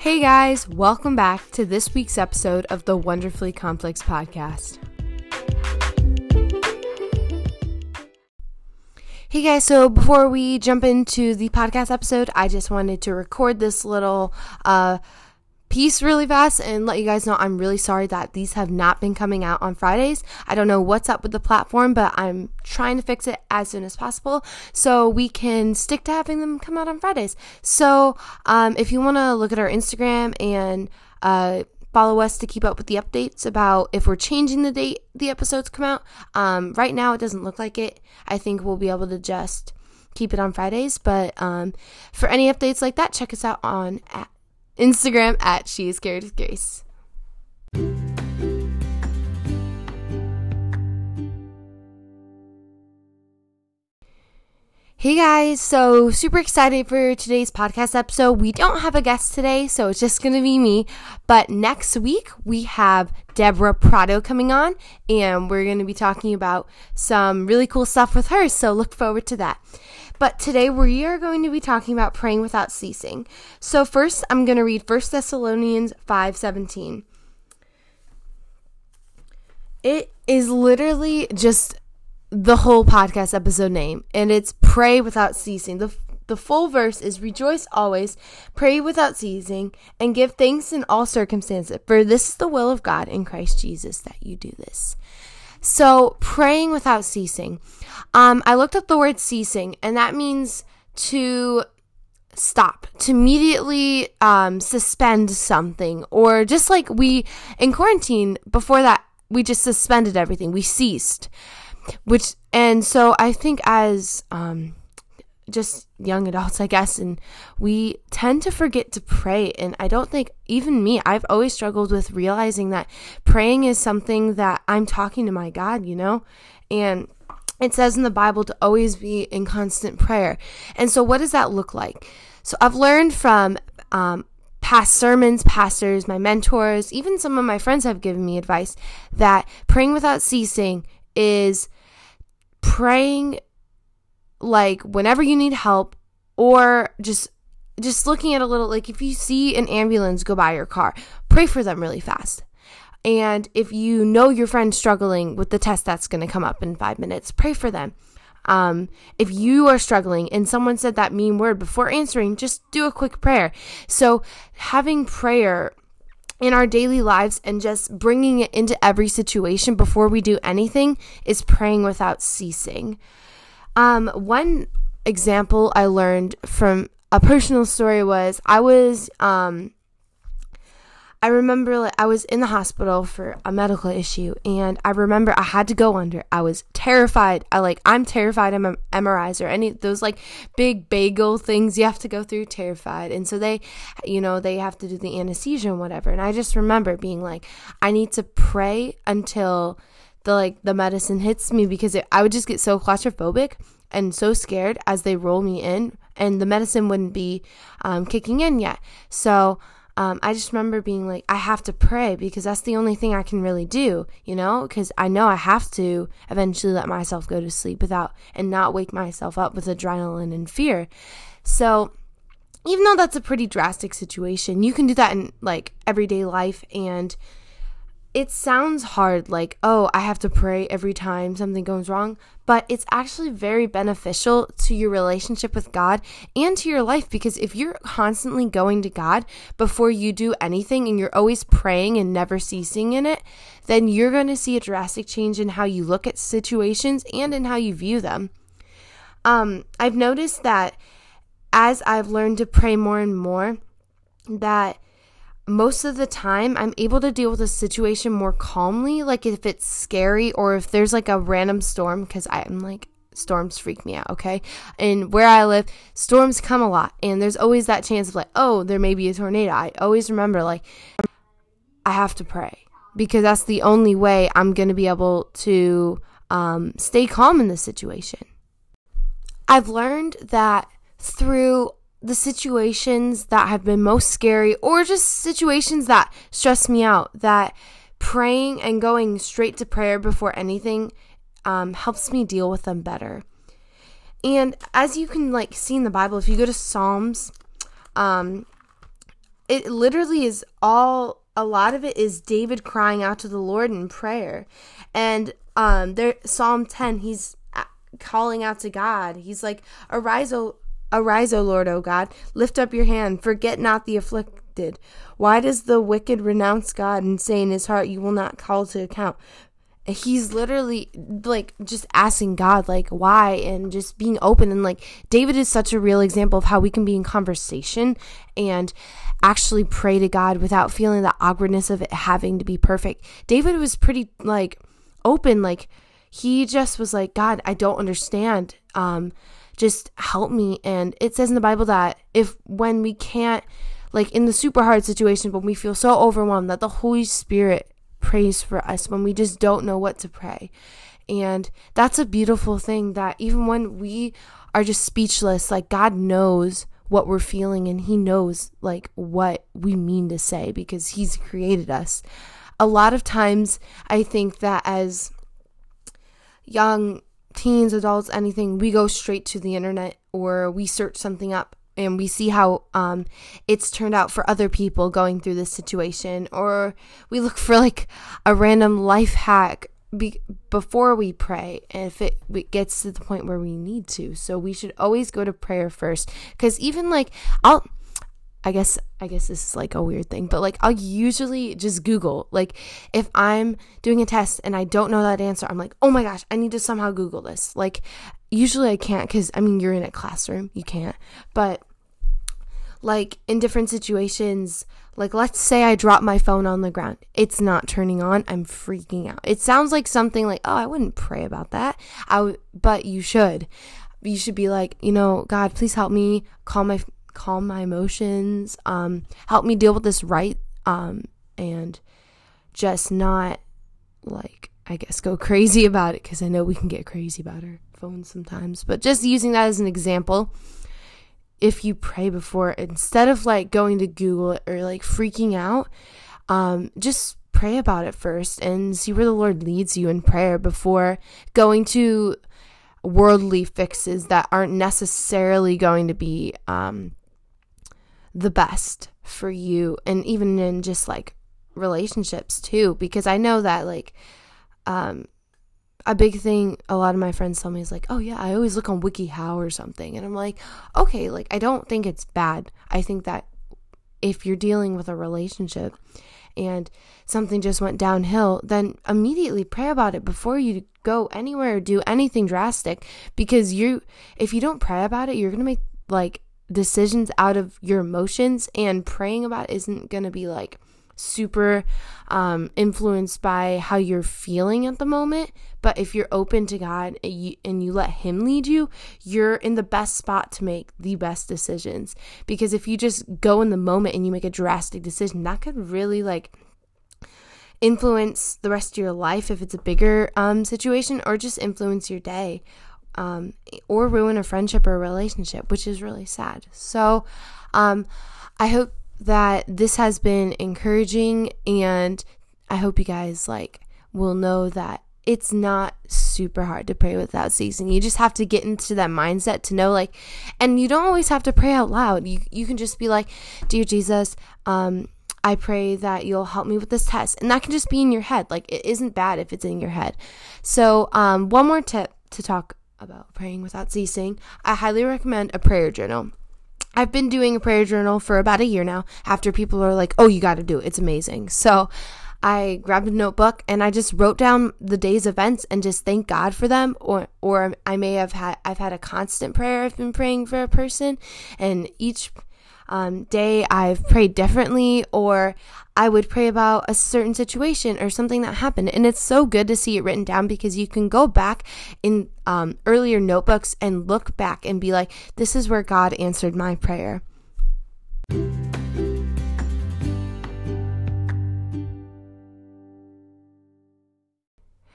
Hey guys, welcome back to this week's episode of the Wonderfully Complex podcast. Hey guys, so before we jump into the podcast episode, I just wanted to record this little uh, piece really fast and let you guys know I'm really sorry that these have not been coming out on Fridays. I don't know what's up with the platform, but I'm trying to fix it as soon as possible so we can stick to having them come out on Fridays. So, um, if you want to look at our Instagram and uh, follow us to keep up with the updates about if we're changing the date the episodes come out. Um, right now, it doesn't look like it. I think we'll be able to just keep it on Fridays. But um, for any updates like that, check us out on at Instagram at She is Carried with Grace. Hey guys, so super excited for today's podcast episode. We don't have a guest today, so it's just going to be me. But next week, we have Deborah Prado coming on, and we're going to be talking about some really cool stuff with her. So look forward to that. But today we are going to be talking about praying without ceasing. So first, I'm going to read 1 Thessalonians 5:17. It is literally just the whole podcast episode name, and it's pray without ceasing. The the full verse is rejoice always, pray without ceasing, and give thanks in all circumstances, for this is the will of God in Christ Jesus that you do this. So, praying without ceasing. Um, I looked up the word ceasing, and that means to stop, to immediately um, suspend something, or just like we in quarantine before that, we just suspended everything, we ceased. Which, and so I think as um, just young adults, I guess, and we tend to forget to pray. And I don't think, even me, I've always struggled with realizing that praying is something that I'm talking to my God, you know? And it says in the Bible to always be in constant prayer. And so, what does that look like? So, I've learned from um, past sermons, pastors, my mentors, even some of my friends have given me advice that praying without ceasing is praying like whenever you need help or just just looking at a little like if you see an ambulance go by your car pray for them really fast. And if you know your friend's struggling with the test that's going to come up in five minutes pray for them. Um, if you are struggling and someone said that mean word before answering just do a quick prayer. So having prayer in our daily lives and just bringing it into every situation before we do anything is praying without ceasing um, one example I learned from a personal story was I was um, I remember like, I was in the hospital for a medical issue and I remember I had to go under. I was terrified. I like I'm terrified of MRIs or any those like big bagel things you have to go through terrified. And so they you know, they have to do the anesthesia and whatever. And I just remember being like I need to pray until the like the medicine hits me because it, I would just get so claustrophobic and so scared as they roll me in and the medicine wouldn't be um, kicking in yet. So um, I just remember being like, I have to pray because that's the only thing I can really do, you know, because I know I have to eventually let myself go to sleep without and not wake myself up with adrenaline and fear. So, even though that's a pretty drastic situation, you can do that in like everyday life and it sounds hard, like, oh, I have to pray every time something goes wrong, but it's actually very beneficial to your relationship with God and to your life because if you're constantly going to God before you do anything and you're always praying and never ceasing in it, then you're going to see a drastic change in how you look at situations and in how you view them. Um, I've noticed that as I've learned to pray more and more, that most of the time I'm able to deal with a situation more calmly. Like if it's scary or if there's like a random storm, because I'm like, storms freak me out, okay? And where I live, storms come a lot. And there's always that chance of like, oh, there may be a tornado. I always remember, like, I have to pray because that's the only way I'm going to be able to um, stay calm in this situation. I've learned that through the situations that have been most scary or just situations that stress me out that praying and going straight to prayer before anything um, helps me deal with them better and as you can like see in the bible if you go to psalms um, it literally is all a lot of it is David crying out to the Lord in prayer. And um there Psalm 10 he's calling out to God. He's like arise o arise o Lord O God lift up your hand forget not the afflicted. Why does the wicked renounce God and say in his heart you will not call to account? he's literally like just asking God like why and just being open and like David is such a real example of how we can be in conversation and actually pray to God without feeling the awkwardness of it having to be perfect. David was pretty like open like he just was like God, I don't understand. Um just help me and it says in the Bible that if when we can't like in the super hard situation when we feel so overwhelmed that the Holy Spirit prays for us when we just don't know what to pray. And that's a beautiful thing that even when we are just speechless, like God knows what we're feeling and He knows like what we mean to say because He's created us. A lot of times, I think that as young teens, adults, anything, we go straight to the internet or we search something up and we see how um, it's turned out for other people going through this situation, or we look for like a random life hack be- before we pray if it, it gets to the point where we need to. So we should always go to prayer first, because even like I'll. I guess I guess this is like a weird thing, but like I'll usually just Google. Like if I'm doing a test and I don't know that answer, I'm like, "Oh my gosh, I need to somehow Google this." Like usually I can't cuz I mean, you're in a classroom, you can't. But like in different situations like let's say i drop my phone on the ground it's not turning on i'm freaking out it sounds like something like oh i wouldn't pray about that i w- but you should you should be like you know god please help me Call my calm my emotions um help me deal with this right um and just not like i guess go crazy about it because i know we can get crazy about our phones sometimes but just using that as an example if you pray before instead of like going to Google or like freaking out, um, just pray about it first and see where the Lord leads you in prayer before going to worldly fixes that aren't necessarily going to be um, the best for you and even in just like relationships too because I know that like um a big thing a lot of my friends tell me is like, oh yeah, I always look on WikiHow or something. And I'm like, okay, like I don't think it's bad. I think that if you're dealing with a relationship and something just went downhill, then immediately pray about it before you go anywhere or do anything drastic because you if you don't pray about it, you're going to make like decisions out of your emotions and praying about isn't going to be like super um, influenced by how you're feeling at the moment. But if you're open to God and you, and you let Him lead you, you're in the best spot to make the best decisions. Because if you just go in the moment and you make a drastic decision, that could really like influence the rest of your life if it's a bigger um, situation or just influence your day um, or ruin a friendship or a relationship, which is really sad. So, um, I hope that this has been encouraging and I hope you guys like will know that it's not super hard to pray without ceasing. You just have to get into that mindset to know like and you don't always have to pray out loud. You you can just be like, "Dear Jesus, um I pray that you'll help me with this test." And that can just be in your head. Like it isn't bad if it's in your head. So, um one more tip to talk about praying without ceasing. I highly recommend a prayer journal. I've been doing a prayer journal for about a year now after people are like, oh, you got to do it. It's amazing. So I grabbed a notebook and I just wrote down the day's events and just thank God for them. Or, or I may have had, I've had a constant prayer. I've been praying for a person and each um, day I've prayed differently, or I would pray about a certain situation or something that happened. And it's so good to see it written down because you can go back in um, earlier notebooks and look back and be like, this is where God answered my prayer.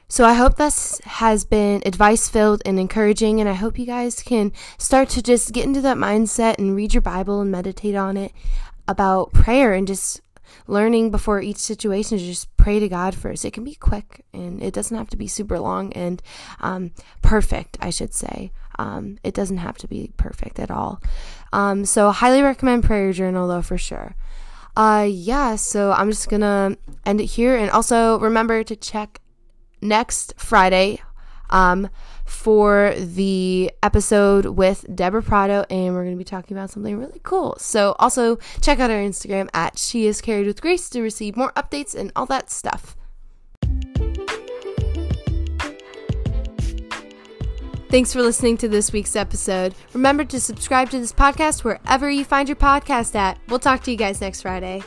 So I hope this has been advice filled and encouraging, and I hope you guys can start to just get into that mindset and read your Bible and meditate on it about prayer and just learning before each situation to just pray to God first. It can be quick and it doesn't have to be super long and um, perfect, I should say. Um, it doesn't have to be perfect at all. Um, so, highly recommend prayer journal though for sure. uh, yeah, so I'm just gonna end it here. And also remember to check next Friday um, for the episode with Deborah Prado, and we're going to be talking about something really cool. So, also check out our Instagram at She is Carried with Grace to receive more updates and all that stuff. Thanks for listening to this week's episode. Remember to subscribe to this podcast wherever you find your podcast at. We'll talk to you guys next Friday.